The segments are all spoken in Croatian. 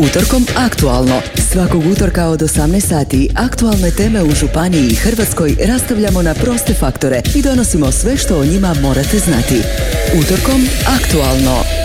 Utorkom aktualno. Svakog utorka od 18 sati aktualne teme u Županiji i Hrvatskoj rastavljamo na proste faktore i donosimo sve što o njima morate znati. Utorkom aktualno.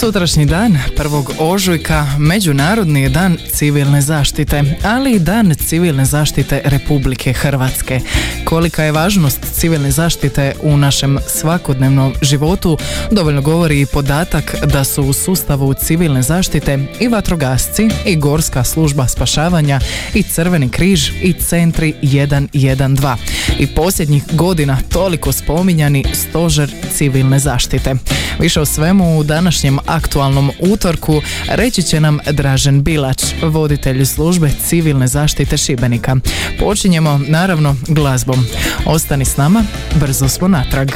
Sutrašnji dan, prvog ožujka, Međunarodni je dan civilne zaštite, ali i dan civilne zaštite Republike Hrvatske. Kolika je važnost civilne zaštite u našem svakodnevnom životu, dovoljno govori i podatak da su u sustavu civilne zaštite i vatrogasci, i Gorska služba spašavanja, i Crveni križ, i Centri 112. I posljednjih godina toliko spominjani stožer civilne zaštite. Više o svemu u današnjem aktualnom utorku reći će nam Dražen Bilač, voditelj službe civilne zaštite Šibenika. Počinjemo naravno glazbom. Ostani s nama, brzo smo natrag.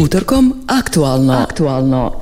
Utorkom aktualno. Aktualno.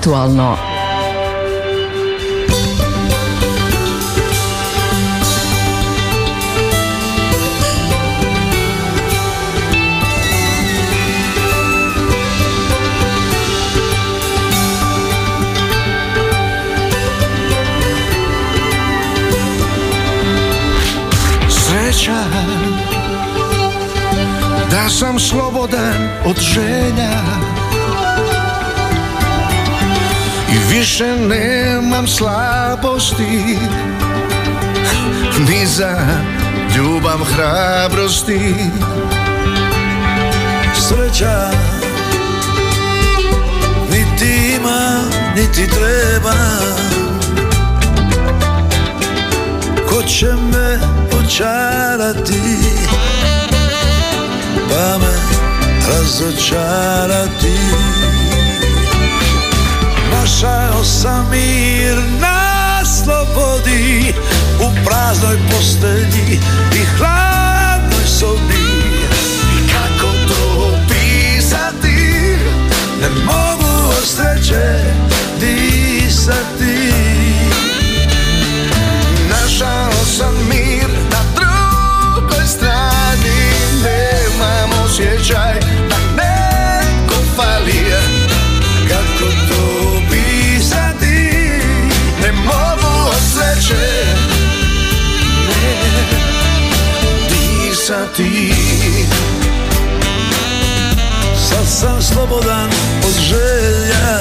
Aktualno. Sreća da sam slobodan od želja I više nemam slabosti Ni za ljubav hrabrosti. Sreća Niti ima, niti treba. Ko će me očarati? Pa me razočarati Našao sam mir na slobodi U praznoj postelji i hladnoj sobi. Kako to opisati? Ne mogu od sreće disati. Našao sam mir na drugoj strani. Nemam osjećaj disati Sad sam slobodan od želja.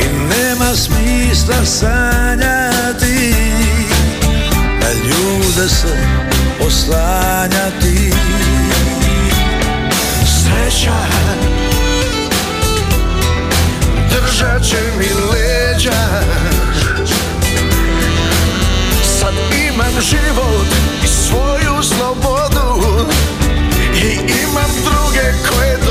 I nema smisla sanjati Na ljude se oslanjati. Sreća Držat će mi leđa imam život i svoju slobodu I imam druge koje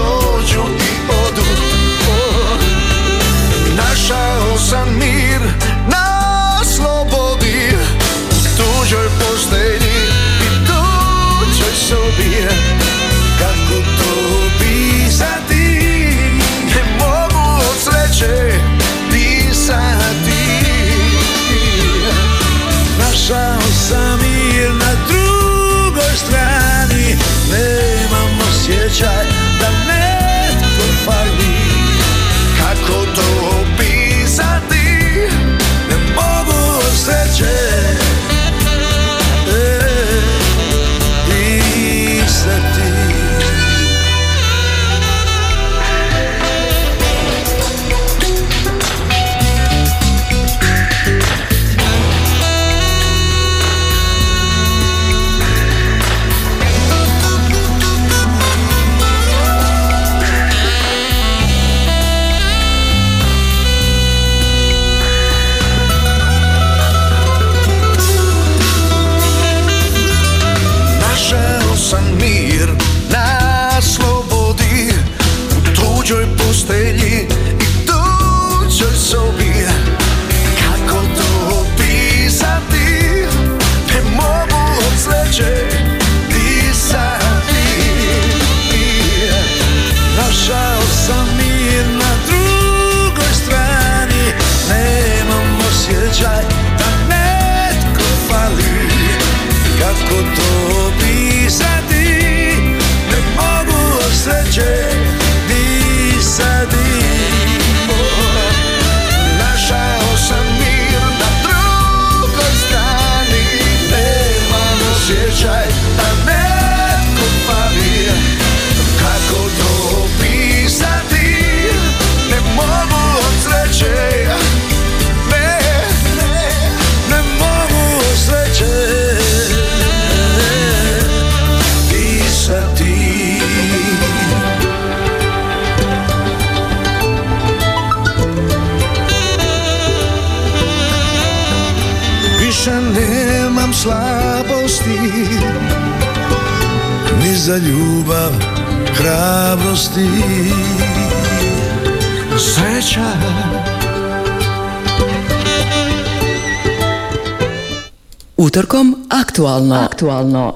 Utorkom aktualno. Aktualno.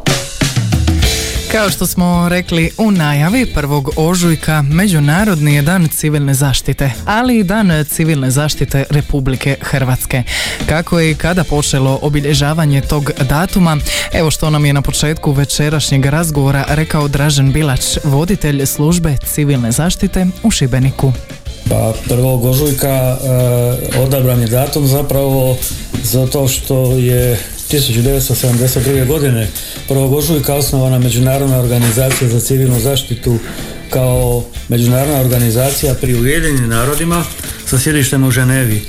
Kao što smo rekli u najavi prvog ožujka Međunarodni je dan civilne zaštite, ali i dan civilne zaštite Republike Hrvatske. Kako je i kada počelo obilježavanje tog datuma, evo što nam je na početku večerašnjeg razgovora rekao Dražen Bilač, voditelj službe civilne zaštite u Šibeniku. Pa prvog ožujka e, odabran je datum zapravo zato što je 1972. godine prvog ožujka osnovana Međunarodna organizacija za civilnu zaštitu kao međunarodna organizacija pri Ujedinjenim narodima sa sjedištem u Ženevi.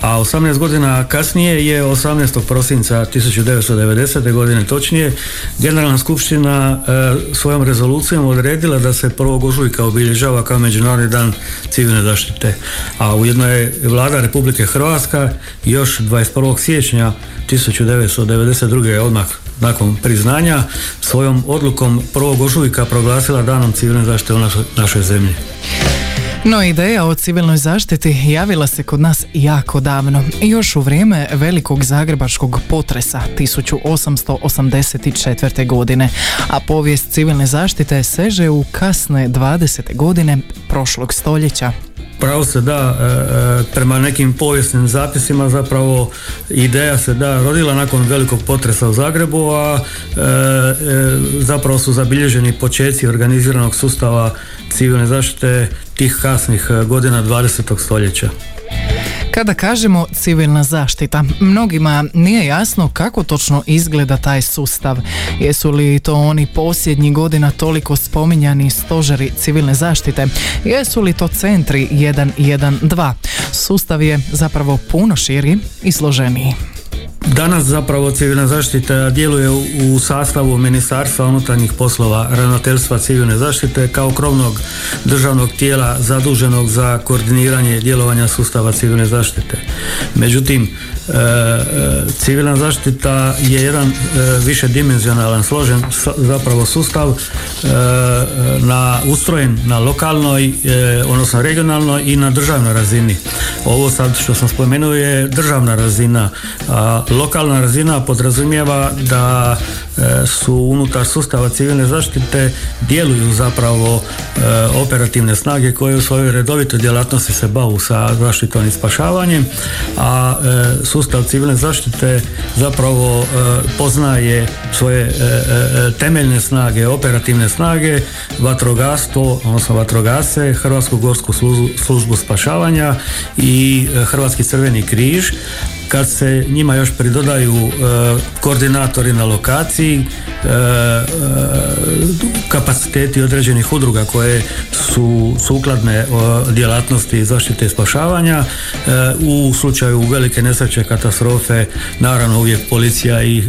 A 18 godina kasnije je 18. prosinca 1990. godine točnije Generalna skupština e, svojom rezolucijom odredila da se prvog ožujka obilježava kao Međunarodni dan civilne zaštite. A ujedno je vlada Republike Hrvatska još 21. siječnja 1992. odmah nakon priznanja svojom odlukom prvog ožujka proglasila danom civilne zaštite u našoj, našoj zemlji. No ideja o civilnoj zaštiti javila se kod nas jako davno, još u vrijeme velikog zagrebačkog potresa 1884. godine, a povijest civilne zaštite seže u kasne 20. godine prošlog stoljeća. Pravo se da, e, e, prema nekim povijesnim zapisima zapravo ideja se da rodila nakon velikog potresa u Zagrebu, a e, zapravo su zabilježeni počeci organiziranog sustava civilne zaštite tih kasnih godina 20. stoljeća. Kada kažemo civilna zaštita, mnogima nije jasno kako točno izgleda taj sustav. Jesu li to oni posljednjih godina toliko spominjani stožeri civilne zaštite? Jesu li to centri 112? Sustav je zapravo puno širi i složeniji. Danas zapravo civilna zaštita djeluje u sastavu Ministarstva unutarnjih poslova ravnateljstva civilne zaštite kao krovnog državnog tijela zaduženog za koordiniranje djelovanja sustava civilne zaštite. Međutim, civilna zaštita je jedan e, više dimenzionalan složen zapravo sustav na ustrojen na lokalnoj odnosno regionalnoj i na državnoj razini. Ovo sad što sam spomenuo je državna razina, a lokalna razina podrazumijeva da e, su unutar sustava civilne zaštite djeluju zapravo e, operativne snage koje u svojoj redovitoj djelatnosti se bavu sa zaštitom i spašavanjem, a e, sustav civilne zaštite zapravo poznaje svoje temeljne snage, operativne snage, vatrogastvo, odnosno vatrogasce, Hrvatsku gorsku službu spašavanja i Hrvatski crveni križ, kad se njima još pridodaju e, koordinatori na lokaciji, e, e, kapaciteti određenih udruga koje su sukladne djelatnosti zaštite i spašavanja, u slučaju velike nesreće, katastrofe, naravno uvijek policija i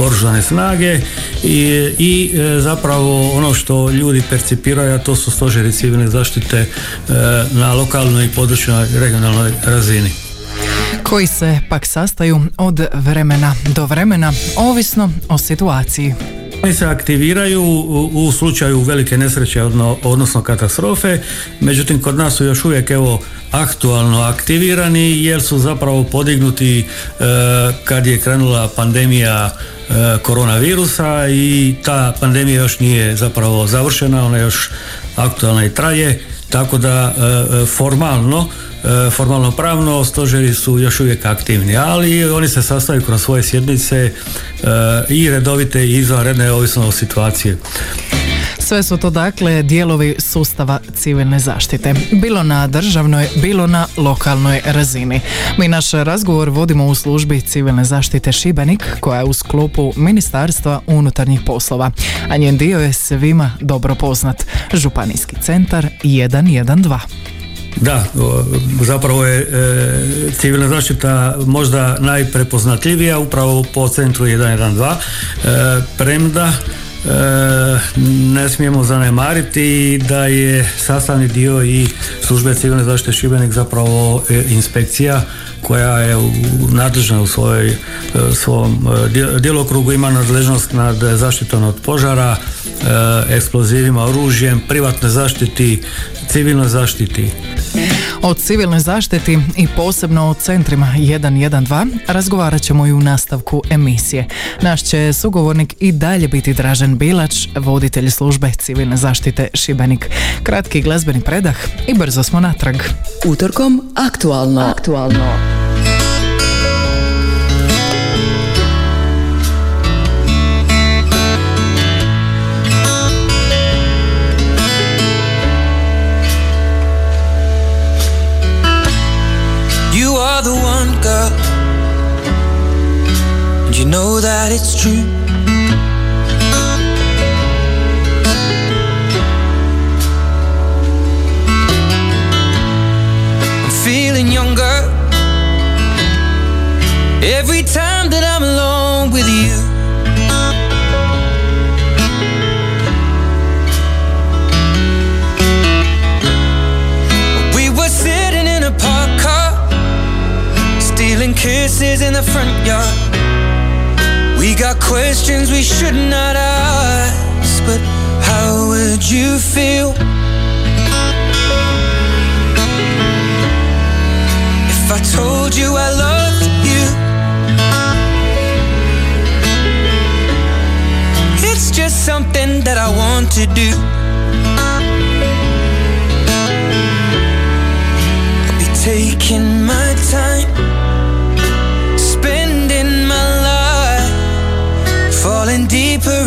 oružane snage i, i zapravo ono što ljudi percipiraju, a to su stožeri civilne zaštite na lokalnoj i područnoj regionalnoj razini koji se pak sastaju od vremena do vremena, ovisno o situaciji. Oni se aktiviraju u, slučaju velike nesreće, odnosno katastrofe, međutim kod nas su još uvijek evo aktualno aktivirani jer su zapravo podignuti e, kad je krenula pandemija e, koronavirusa i ta pandemija još nije zapravo završena, ona još aktualna i traje, tako da e, formalno formalno pravno stožeri su još uvijek aktivni, ali oni se sastaju kroz svoje sjednice e, i redovite i izvanredne ovisno o situaciji. Sve su to dakle dijelovi sustava civilne zaštite, bilo na državnoj, bilo na lokalnoj razini. Mi naš razgovor vodimo u službi civilne zaštite Šibenik, koja je u sklopu Ministarstva unutarnjih poslova, a njen dio je svima dobro poznat, Županijski centar 112. Da, zapravo je e, civilna zaštita možda najprepoznatljivija upravo po centru 112, e, premda e, ne smijemo zanemariti da je sastavni dio i službe civilne zaštite Šibenik zapravo inspekcija koja je nadležna u svojoj, e, svom djelokrugu ima nadležnost nad zaštitom od požara, eksplozivima, oružjem, privatnoj zaštiti, civilnoj zaštiti. O civilnoj zaštiti i posebno o centrima 112 razgovarat ćemo i u nastavku emisije. Naš će sugovornik i dalje biti Dražen Bilač, voditelj službe civilne zaštite Šibenik. Kratki glazbeni predah i brzo smo natrag. Utorkom aktualno. Aktualno. Know that it's true. I'm feeling younger every time that I'm alone with you. We were sitting in a park car, stealing kisses in the front yard. Got questions we should not ask, but how would you feel if I told you I loved you? It's just something that I want to do. I'll be taking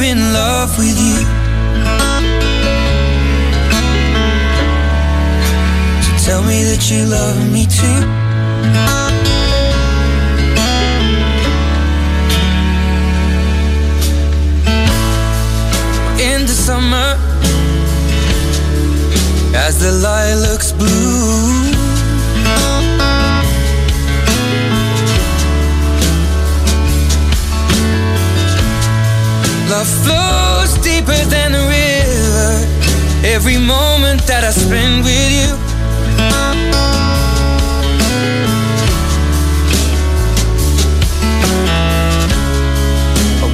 in love with you. So tell me that you love me too. In the summer, as the lilacs bloom. I spend with you.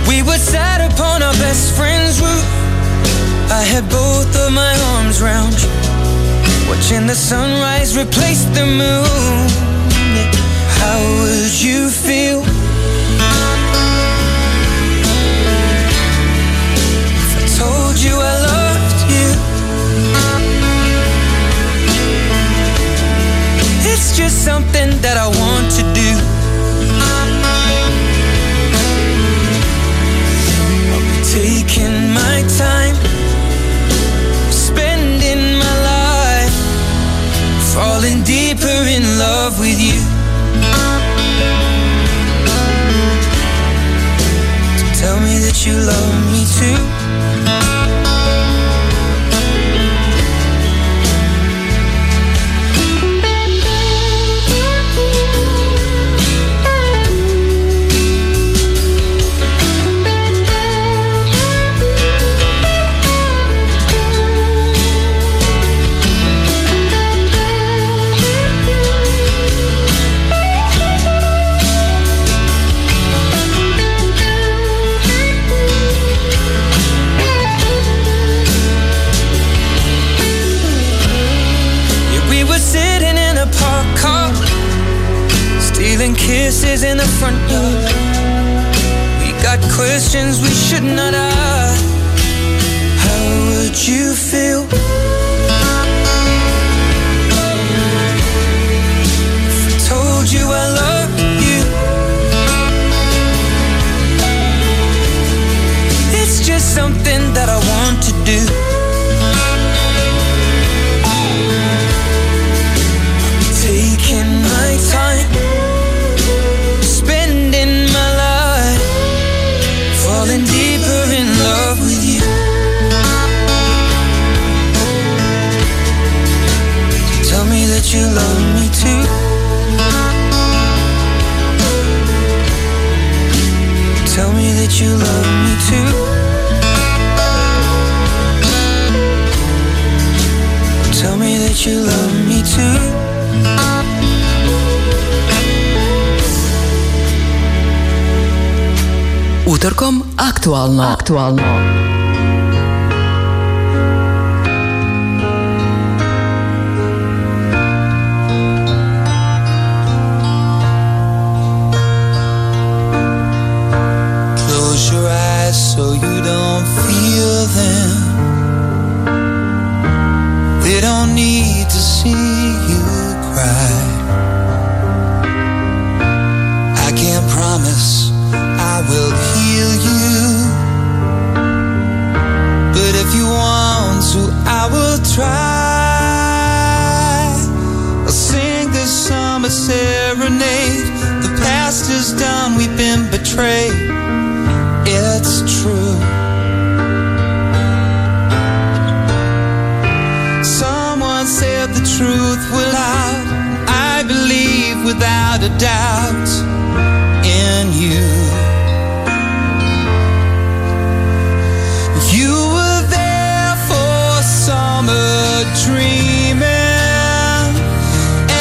We were sat upon our best friend's roof. I had both of my arms round you. Watching the sunrise replace the moon. How would you feel? Something that I want to do. I'll taking my time, spending my life, falling deeper in love with you. So tell me that you love me too. In the front yard. We got questions we should not ask. Aktualno. Aktualno. Without in you. You were there for summer dreaming,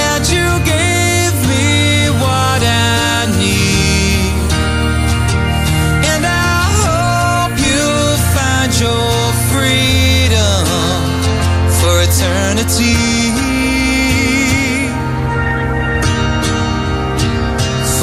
and you gave me what I need. And I hope you'll find your freedom for eternity.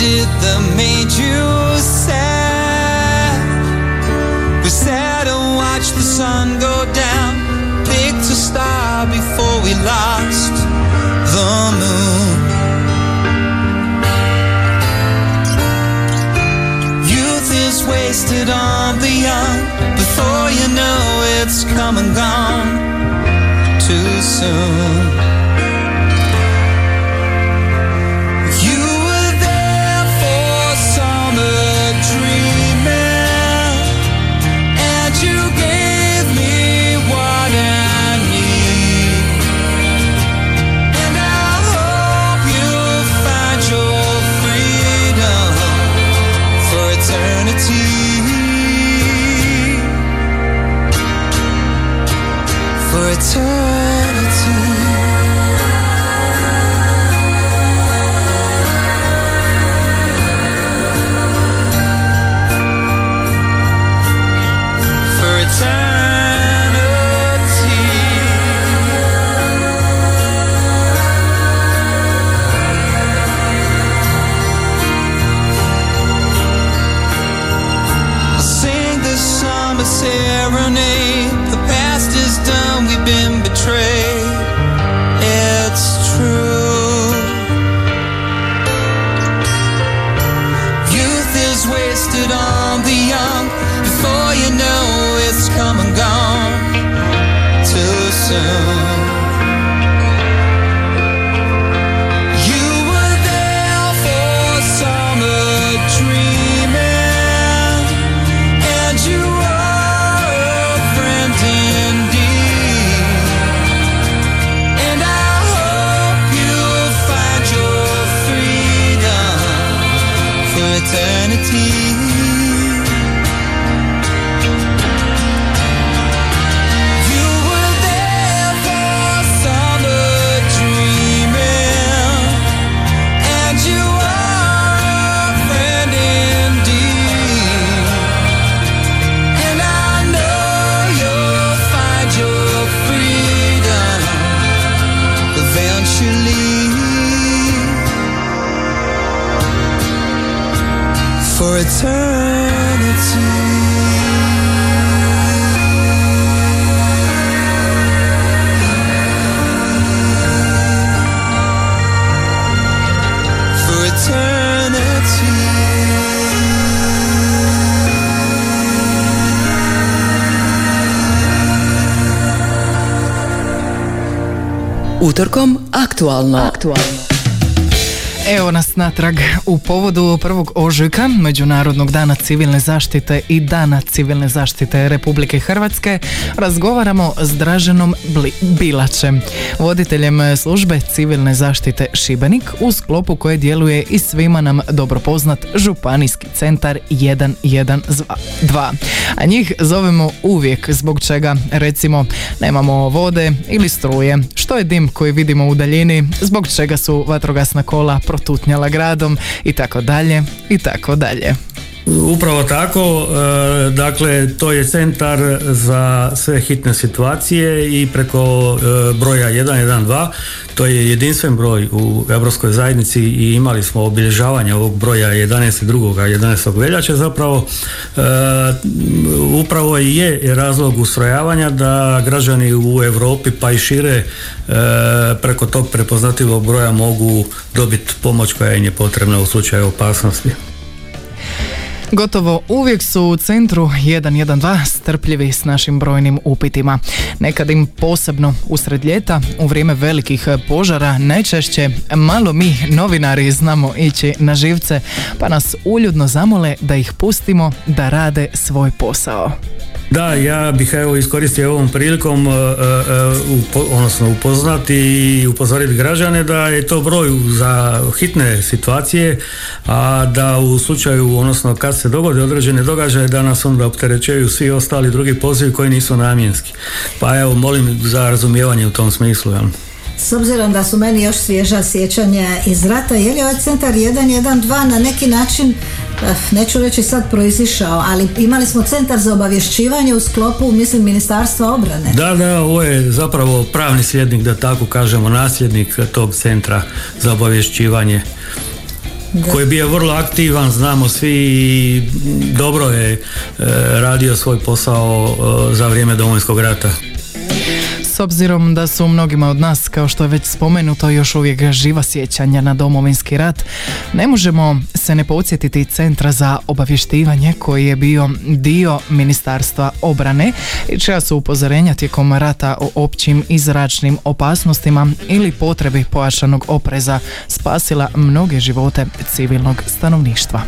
did that made you sad. We sat and watched the sun go down, picked a star before we lost the moon. Youth is wasted on the young. Before you know it's come and gone too soon. Turn. Utorkom aktualno. Aktualno. Evo nas natrag u povodu prvog ožujka Međunarodnog dana civilne zaštite i dana civilne zaštite Republike Hrvatske. Razgovaramo s Draženom Bilačem, voditeljem službe civilne zaštite Šibenik u sklopu koje djeluje i svima nam dobro poznat Županijski centar 112. A njih zovemo uvijek zbog čega. Recimo nemamo vode ili struje, što je dim koji vidimo u daljini, zbog čega su vatrogasna kola protutnjala gradom i tako dalje i tako dalje. Upravo tako, e, dakle to je centar za sve hitne situacije i preko e, broja 112 to je jedinstven broj u Europskoj zajednici i imali smo obilježavanje ovog broja 11. 11. veljače zapravo e, upravo i je razlog ustrojavanja da građani u Europi pa i šire preko tog prepoznatljivog broja mogu dobiti pomoć koja im je potrebna u slučaju opasnosti. Gotovo uvijek su u centru 112 strpljivi s našim brojnim upitima. Nekad im posebno usred ljeta, u vrijeme velikih požara, najčešće malo mi novinari znamo ići na živce, pa nas uljudno zamole da ih pustimo da rade svoj posao. Da, ja bih evo iskoristio ovom prilikom uh, uh, odnosno upoznati i upozoriti građane da je to broj za hitne situacije, a da u slučaju, odnosno kad se dogode određene događaje, da nas onda opterećuju svi ostali drugi pozivi koji nisu namjenski. Pa evo, molim za razumijevanje u tom smislu. Ja. S obzirom da su meni još svježa sjećanja iz rata, je li ovaj centar 112 na neki način, neću reći sad proizišao, ali imali smo centar za obavješćivanje u sklopu, mislim, Ministarstva obrane. Da, da, ovo je zapravo pravni sljednik, da tako kažemo, nasljednik tog centra za obavješćivanje. koji je bio vrlo aktivan, znamo svi i dobro je eh, radio svoj posao eh, za vrijeme Domovinskog rata. Obzirom da su mnogima od nas, kao što je već spomenuto, još uvijek živa sjećanja na domovinski rat, ne možemo se ne podsjetiti Centra za obavještivanje koji je bio dio Ministarstva obrane i čija su upozorenja tijekom rata o općim i zračnim opasnostima ili potrebi pojačanog opreza spasila mnoge živote civilnog stanovništva.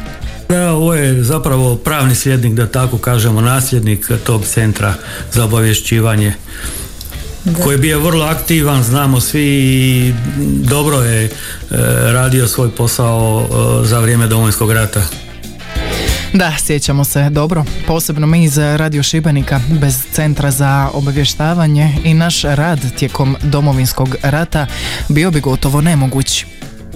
Da, ovo je zapravo pravni sljednik, da tako kažemo, nasljednik tog centra za obavješćivanje koji je bio vrlo aktivan, znamo svi i dobro je e, radio svoj posao e, za vrijeme Domovinskog rata. Da, sjećamo se dobro, posebno mi iz Radio Šibenika bez centra za obavještavanje i naš rad tijekom Domovinskog rata bio bi gotovo nemoguć.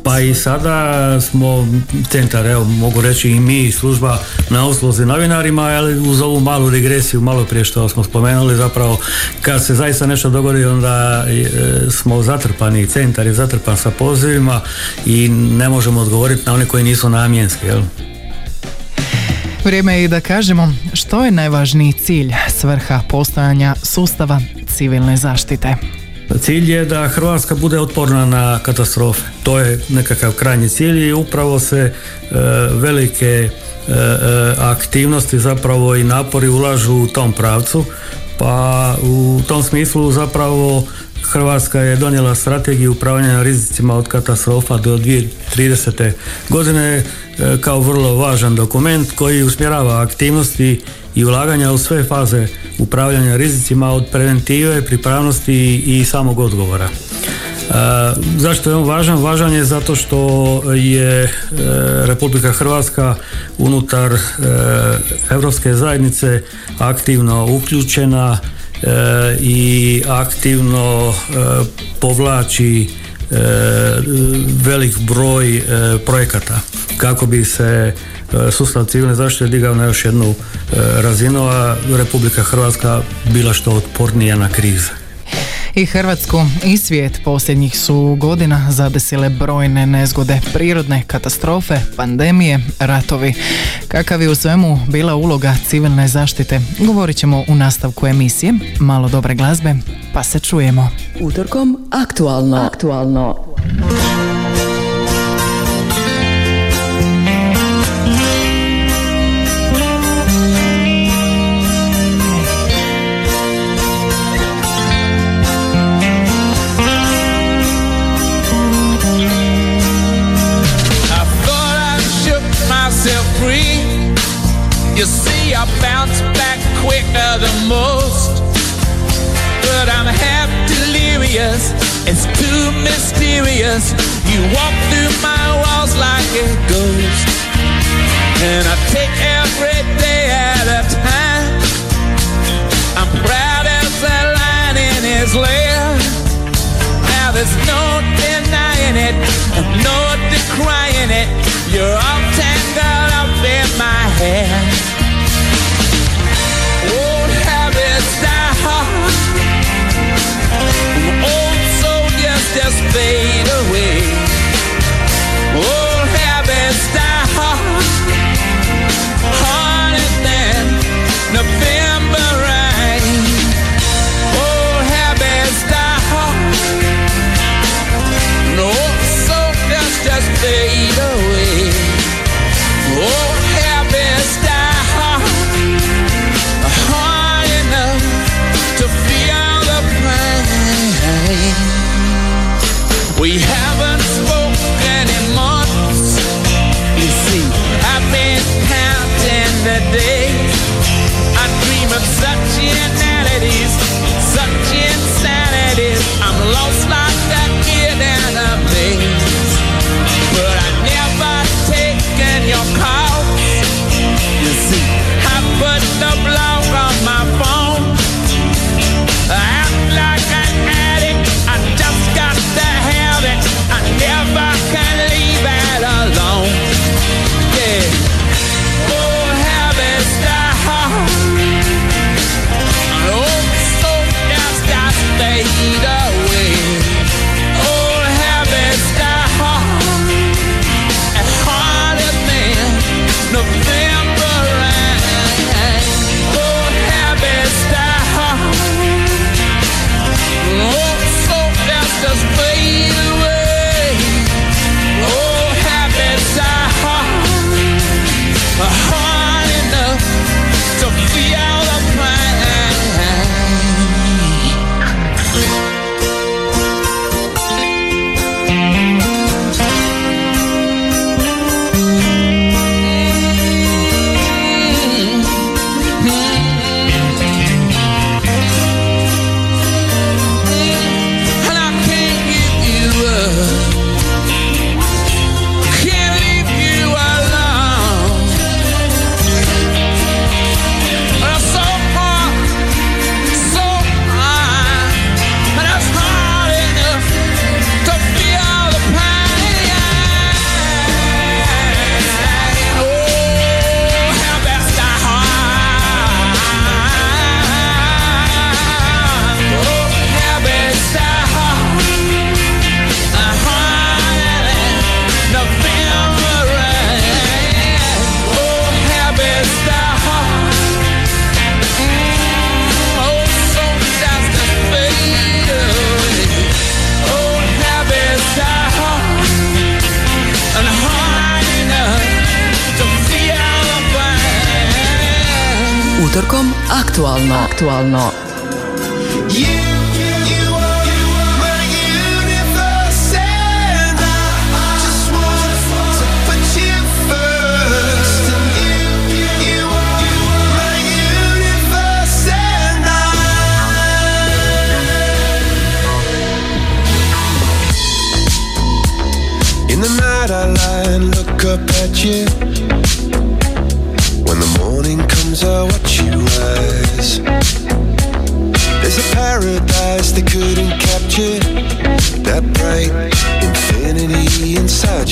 Pa i sada smo centar, evo mogu reći i mi služba na usluzi novinarima, ali uz ovu malu regresiju, malo prije što smo spomenuli, zapravo kad se zaista nešto dogodi onda e, smo zatrpani, centar je zatrpan sa pozivima i ne možemo odgovoriti na one koji nisu namjenski. Jel? Vrijeme je i da kažemo što je najvažniji cilj svrha postojanja sustava civilne zaštite. Cilj je da Hrvatska bude otporna na katastrofe. To je nekakav krajnji cilj i upravo se e, velike e, e, aktivnosti zapravo i napori ulažu u tom pravcu. Pa u tom smislu zapravo Hrvatska je donijela strategiju upravljanja rizicima od katastrofa do 2030. godine kao vrlo važan dokument koji usmjerava aktivnosti i ulaganja u sve faze upravljanja rizicima od preventive, pripravnosti i samog odgovora. E, zašto je on važan? Važan je zato što je e, Republika Hrvatska unutar e, Europske zajednice aktivno uključena e, i aktivno povlači velik broj projekata kako bi se E, sustav civilne zaštite digao na još jednu e, razinu, a Republika Hrvatska bila što otpornija na krize. I Hrvatsku i svijet posljednjih su godina zadesile brojne nezgode, prirodne katastrofe, pandemije, ratovi. Kakav je u svemu bila uloga civilne zaštite, govorit ćemo u nastavku emisije. Malo dobre glazbe, pa se čujemo. Utorkom aktualno. Aktualno. The most. But I'm half delirious, it's too mysterious. You walk through my walls like a ghost. And I take every day at a time. I'm proud as a lion in his lair. Now there's no denying it, no decrying it. You're all hands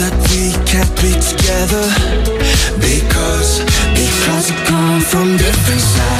that we can't be together. Because, because we come from different sides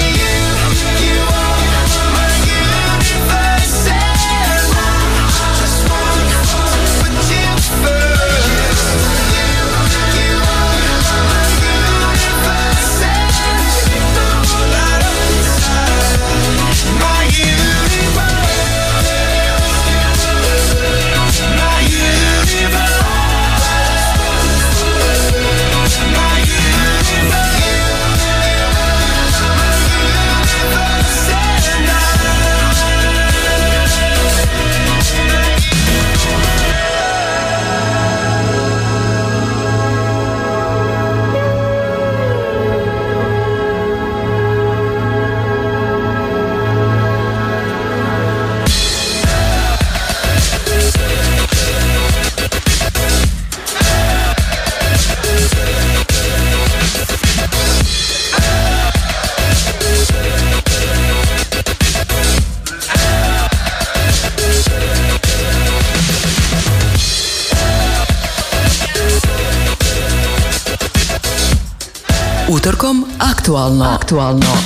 aktualno.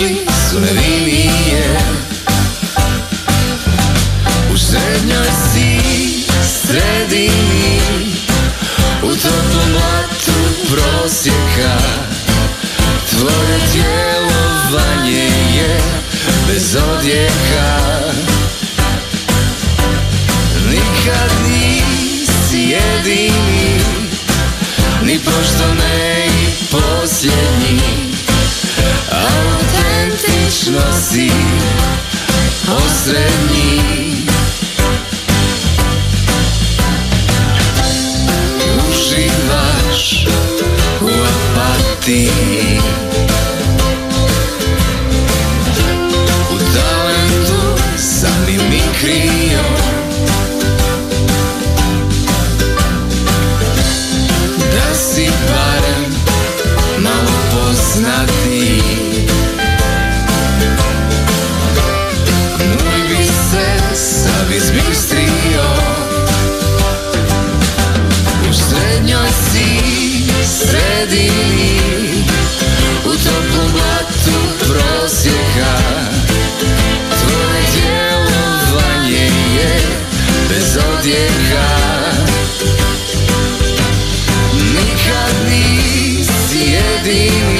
Misli su nevinije U srednjoj si sredini U toplom blatu prosjeka. Tvoje djelovanje je bez odjeka. Nikad nisi jedini Ni pošto ne i posljednji vječno si posrednji Uživaš u apatiji. U talentu sami mi krije sredini U toplom blatu prosjeka. Tvoje djelovanje je bez odjeka. Nikad nisi jedini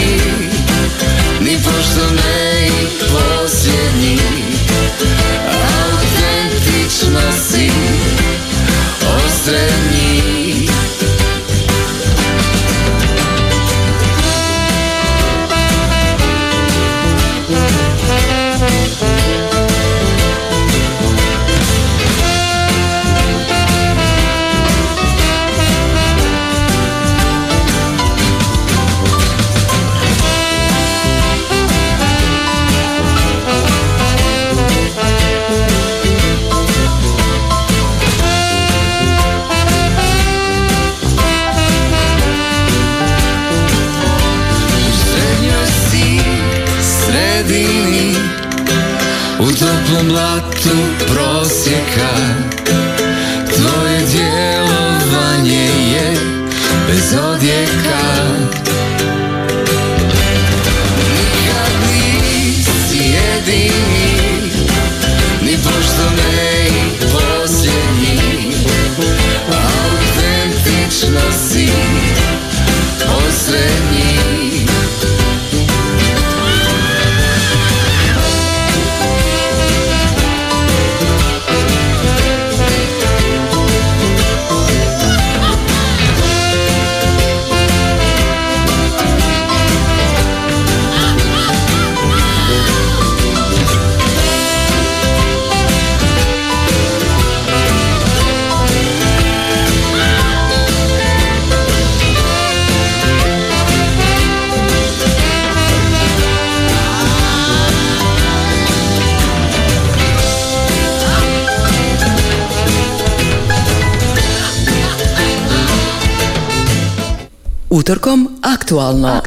Aktualno.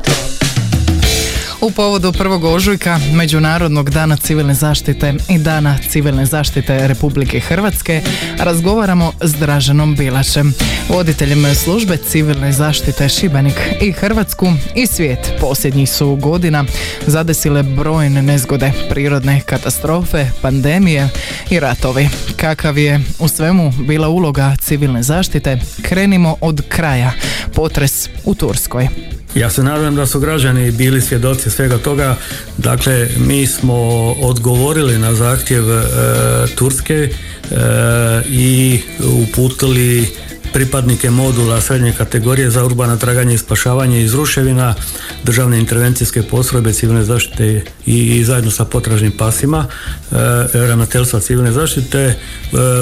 U povodu prvog ožujka Međunarodnog dana civilne zaštite i dana civilne zaštite Republike Hrvatske razgovaramo s Draženom Bilačem, voditeljem službe civilne zaštite Šibenik i Hrvatsku i svijet. Posljednjih su godina zadesile brojne nezgode, prirodne katastrofe, pandemije i ratovi. Kakav je u svemu bila uloga civilne zaštite? Krenimo od kraja. Potres u Turskoj. Ja se nadam da su građani bili svjedoci svega toga. Dakle, mi smo odgovorili na zahtjev e, Turske e, i uputili pripadnike modula srednje kategorije za urbana traganje i spašavanje iz ruševina, državne intervencijske postrojbe civilne zaštite i, i zajedno sa potražnim pasima e, ravnateljstva civilne zaštite e,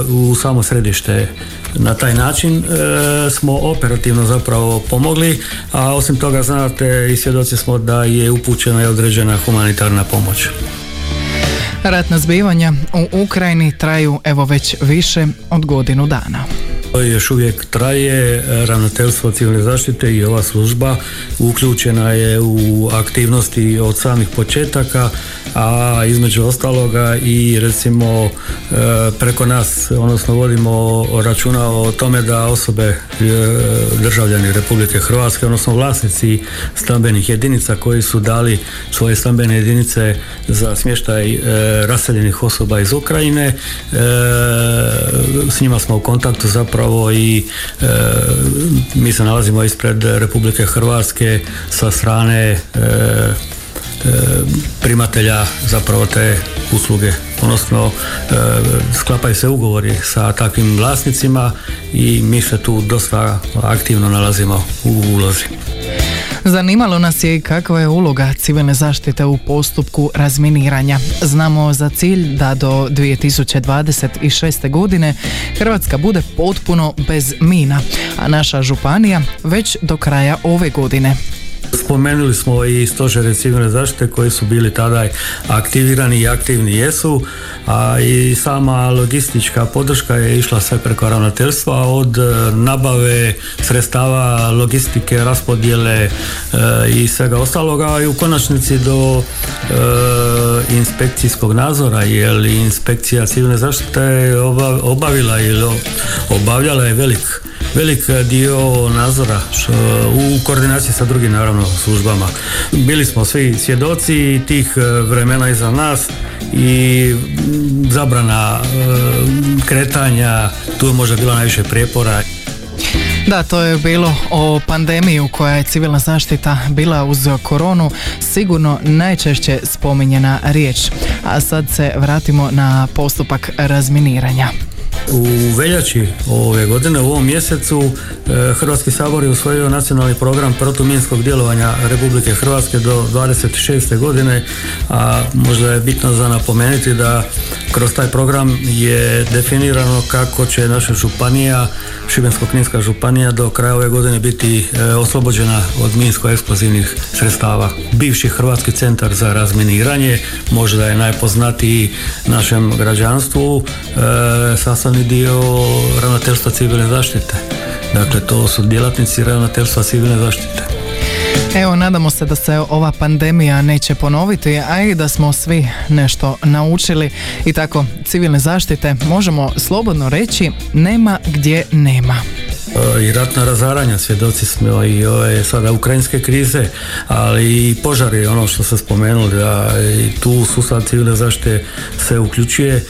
u samo središte. Na taj način e, smo operativno zapravo pomogli, a osim toga znate i svjedoci smo da je upućena i određena humanitarna pomoć. Ratna zbivanja u Ukrajini traju evo već više od godinu dana. To još uvijek traje, ravnateljstvo civilne zaštite i ova služba uključena je u aktivnosti od samih početaka, a između ostaloga i recimo e, preko nas, odnosno vodimo računa o tome da osobe e, državljani Republike Hrvatske, odnosno vlasnici stambenih jedinica koji su dali svoje stambene jedinice za smještaj e, raseljenih osoba iz Ukrajine, s njima smo u kontaktu zapravo i e, mi se nalazimo ispred Republike Hrvatske sa strane e, primatelja zapravo te usluge odnosno e, sklapaju se ugovori sa takvim vlasnicima i mi se tu dosta aktivno nalazimo u ulozi. Zanimalo nas je kakva je uloga civilne zaštite u postupku razminiranja. Znamo za cilj da do 2026. godine Hrvatska bude potpuno bez mina, a naša županija već do kraja ove godine. Spomenuli smo i stožere civilne zaštite koji su bili tada aktivirani i aktivni jesu, a i sama logistička podrška je išla sve preko ravnateljstva od e, nabave sredstava, logistike, raspodjele e, i svega ostaloga i u konačnici do e, inspekcijskog nadzora jer inspekcija civilne zaštite je obavila ili obavljala je velik velik dio nadzora u koordinaciji sa drugim naravno službama. Bili smo svi svjedoci tih e, vremena iza nas i zabrana e, kretanja, tu je možda bilo najviše prijepora. Da, to je bilo o pandemiju koja je civilna zaštita bila uz koronu sigurno najčešće spominjena riječ. A sad se vratimo na postupak razminiranja. U veljači ove godine, u ovom mjesecu, e, Hrvatski sabor je usvojio nacionalni program protuminskog djelovanja Republike Hrvatske do 26. godine, a možda je bitno za napomenuti da kroz taj program je definirano kako će naša županija, Šibensko-kninska županija do kraja ove godine biti e, oslobođena od minsko-eksplozivnih sredstava. Bivši Hrvatski centar za razminiranje, možda je najpoznatiji našem građanstvu, e, sastavni dio ravnateljstva civilne zaštite. Dakle, to su djelatnici ravnateljstva civilne zaštite. Evo, nadamo se da se ova pandemija neće ponoviti, a i da smo svi nešto naučili i tako civilne zaštite možemo slobodno reći nema gdje nema. E, i ratna razaranja, svjedoci smo i ove sada ukrajinske krize, ali i požari, ono što ste spomenuli, da i tu sustav civilne zaštite se uključuje. E,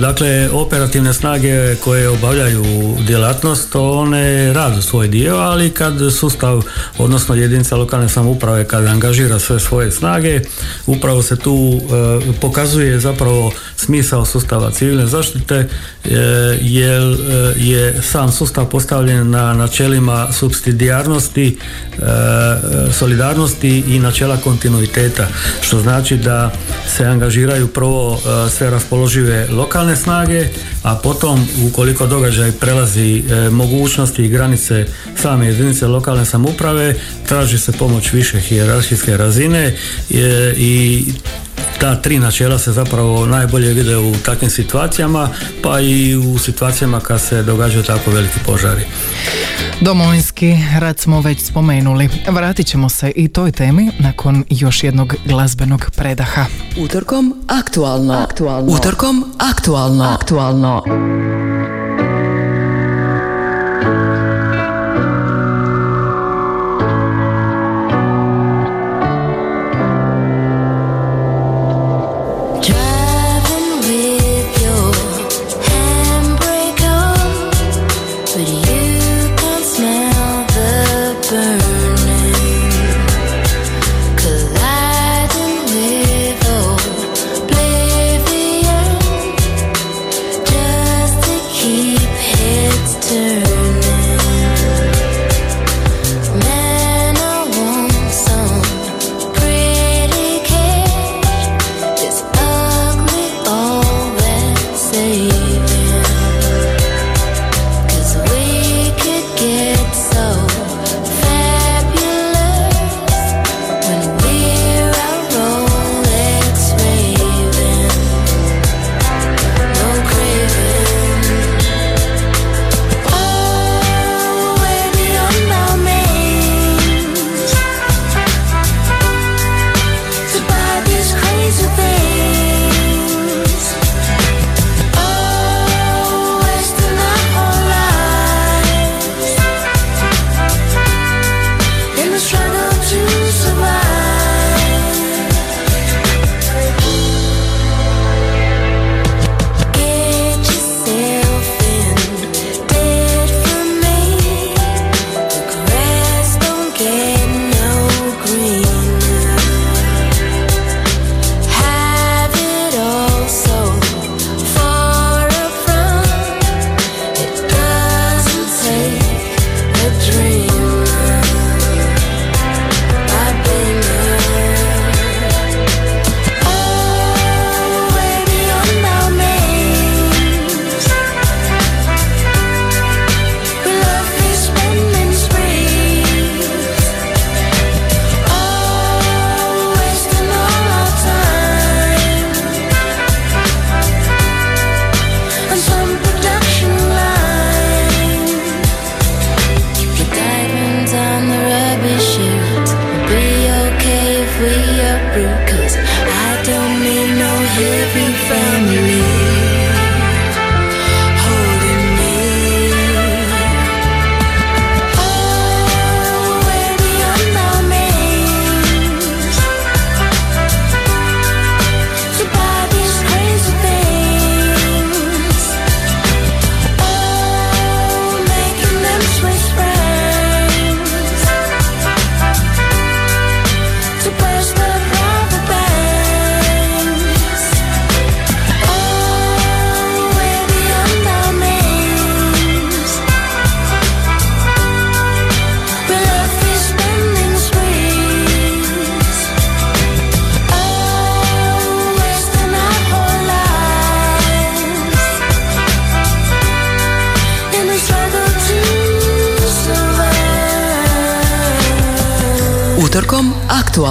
dakle, operativne snage koje obavljaju djelatnost, one radu svoj dio, ali kad sustav, odnosno jedinica lokalne samouprave, kad angažira sve svoje snage, upravo se tu e, pokazuje zapravo smisao sustava civilne zaštite, jer je sam sustav postavljen na načelima subsidijarnosti, e, solidarnosti i načela kontinuiteta, što znači da se angažiraju prvo e, sve raspoložive lokalne snage, a potom ukoliko događaj prelazi e, mogućnosti i granice same jedinice lokalne samouprave, traži se pomoć više hijerarhijske razine i ta tri načela se zapravo najbolje vide u takvim situacijama, pa i u situacijama kad se događaju tako veliki požari. Domovinski rad smo već spomenuli. Vratit ćemo se i toj temi nakon još jednog glazbenog predaha. Utorkom aktualno. aktualno. Utorkom aktualno. Aktualno.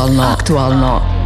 Aktualno. Aktualno.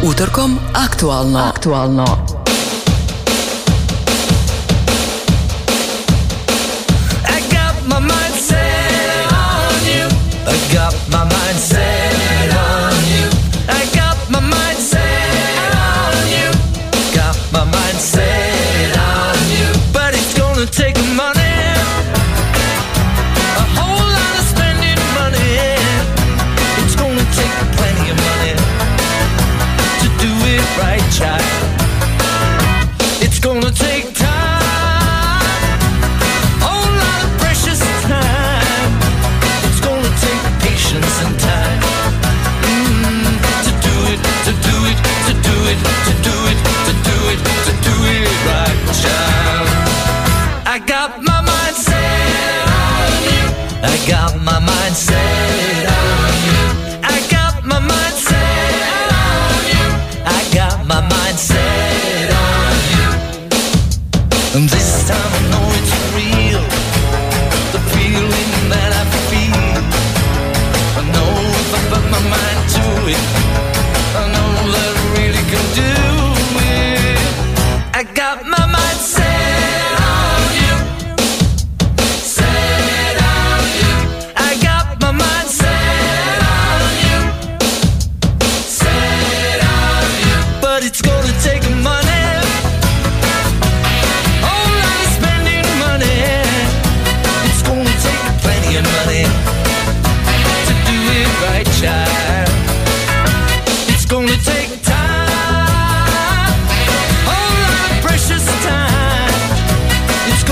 Utorkom aktualno. Aktualno.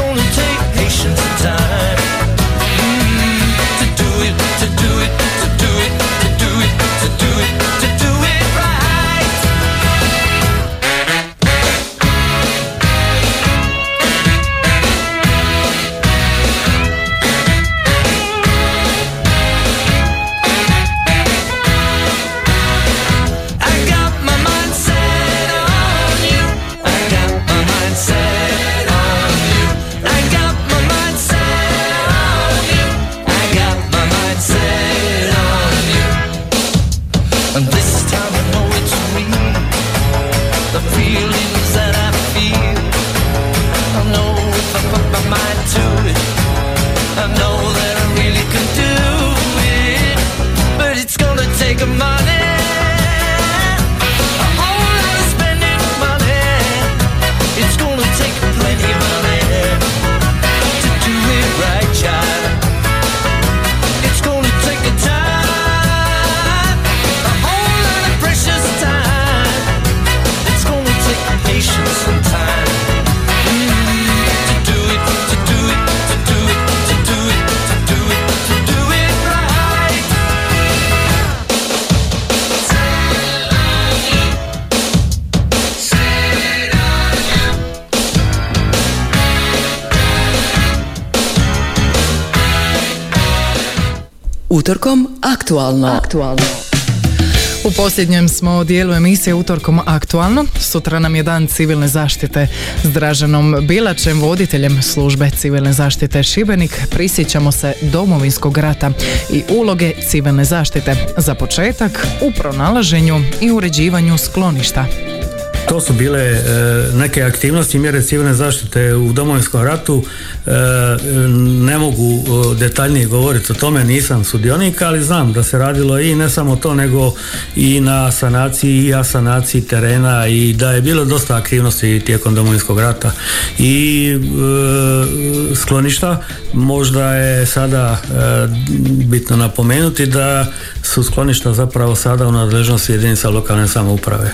gonna take patience and time. Aktualno. Aktualno. U posljednjem smo dijelu emisije utorkom aktualno. Sutra nam je dan civilne zaštite s Draženom Bilačem, voditeljem službe civilne zaštite Šibenik. Prisjećamo se domovinskog rata i uloge civilne zaštite. Za početak u pronalaženju i uređivanju skloništa. To su bile e, neke aktivnosti mjere civilne zaštite u domovinskom ratu. E, ne mogu e, detaljnije govoriti o tome, nisam sudionik, ali znam da se radilo i ne samo to, nego i na sanaciji i asanaciji terena i da je bilo dosta aktivnosti tijekom domovinskog rata. I skloništa, možda je sada bitno napomenuti da su skloništa zapravo sada u nadležnosti jedinica lokalne samouprave.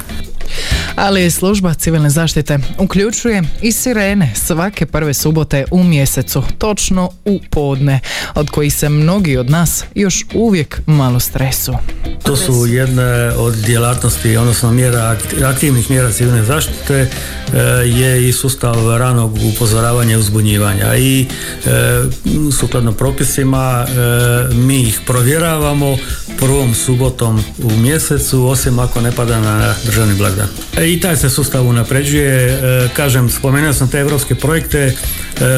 Ali služba civilne zaštite uključuje i sirene svake prve subote u mjesecu, točno u podne, od kojih se mnogi od nas još uvijek malo stresu. To su jedne od djelatnosti, odnosno mjera, aktivnih mjera civilne zaštite e, je i sustav ranog upozoravanja i uzbunjivanja i e, sukladno propisima e, mi ih provjeravamo prvom subotom u mjesecu osim ako ne pada na državni blagdan. E, I taj se sustav unapređuje, e, kažem, spomenuo sam te evropske projekte, e,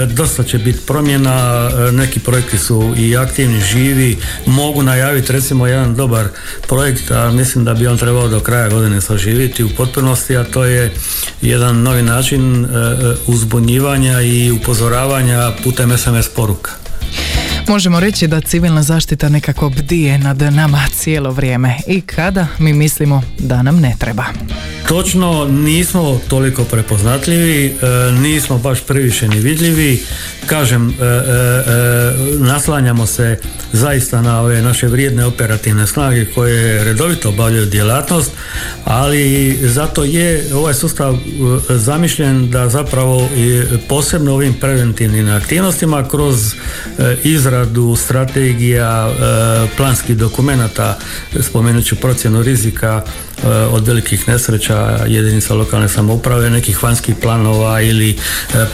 dosta će biti promjena, neki projekti su i aktivni, živi, mogu najaviti recimo jedan dobar projekt, a mislim da bi on trebao do kraja godine saživiti u potpunosti, a to je jedan novi način uzbunjivanja i upozoravanja putem SMS poruka. Možemo reći da civilna zaštita nekako bdije nad nama cijelo vrijeme i kada mi mislimo da nam ne treba. Točno, nismo toliko prepoznatljivi, e, nismo baš previše ni vidljivi. Kažem, e, e, naslanjamo se zaista na ove naše vrijedne operativne snage koje redovito obavljaju djelatnost, ali zato je ovaj sustav zamišljen da zapravo posebno ovim preventivnim aktivnostima kroz e, izradu strategija, e, planskih dokumenata, spomenut ću procjenu rizika e, od velikih nesreća jedinica lokalne samouprave, nekih vanjskih planova ili e,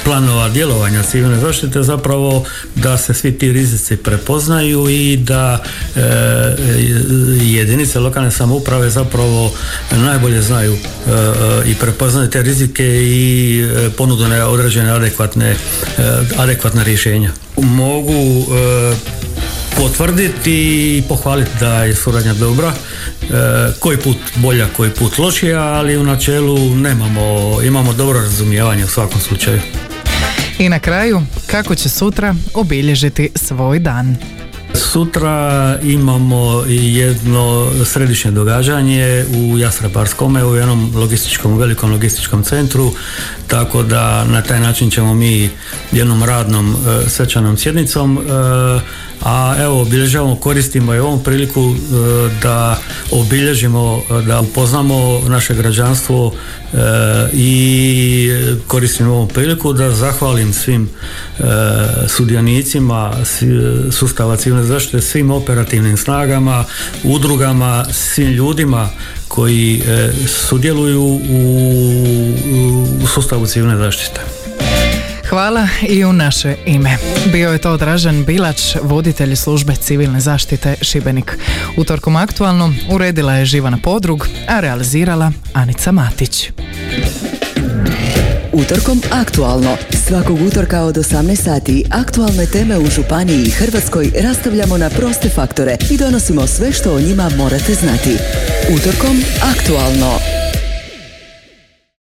planova djelovanja civilne zaštite zapravo da se svi ti rizici prepoznaju i da jedinice lokalne samouprave zapravo najbolje znaju i prepoznaju te rizike i ponudu određene adekvatne, adekvatna rješenja. Mogu e, potvrditi i pohvaliti da je suradnja dobra. E, koji put bolja, koji put lošija, ali u načelu nemamo, imamo dobro razumijevanje u svakom slučaju. I na kraju, kako će sutra obilježiti svoj dan? Sutra imamo jedno središnje događanje u Jastrebarskome, u jednom logističkom, velikom logističkom centru, tako da na taj način ćemo mi jednom radnom e, svečanom sjednicom e, a evo obilježavamo, koristimo i ovom priliku e, da obilježimo, da upoznamo naše građanstvo e, i koristim ovom priliku da zahvalim svim e, sudionicima sustava civilne zaštite, svim operativnim snagama, udrugama, svim ljudima koji sudjeluju u sustavu civilne zaštite. Hvala i u naše ime. Bio je to Dražen Bilač, voditelj službe civilne zaštite Šibenik. Utorkom aktualno uredila je Živana Podrug, a realizirala Anica Matić. Utorkom aktualno. Svakog utorka od 18 sati aktualne teme u Županiji i Hrvatskoj rastavljamo na proste faktore i donosimo sve što o njima morate znati. Utorkom aktualno.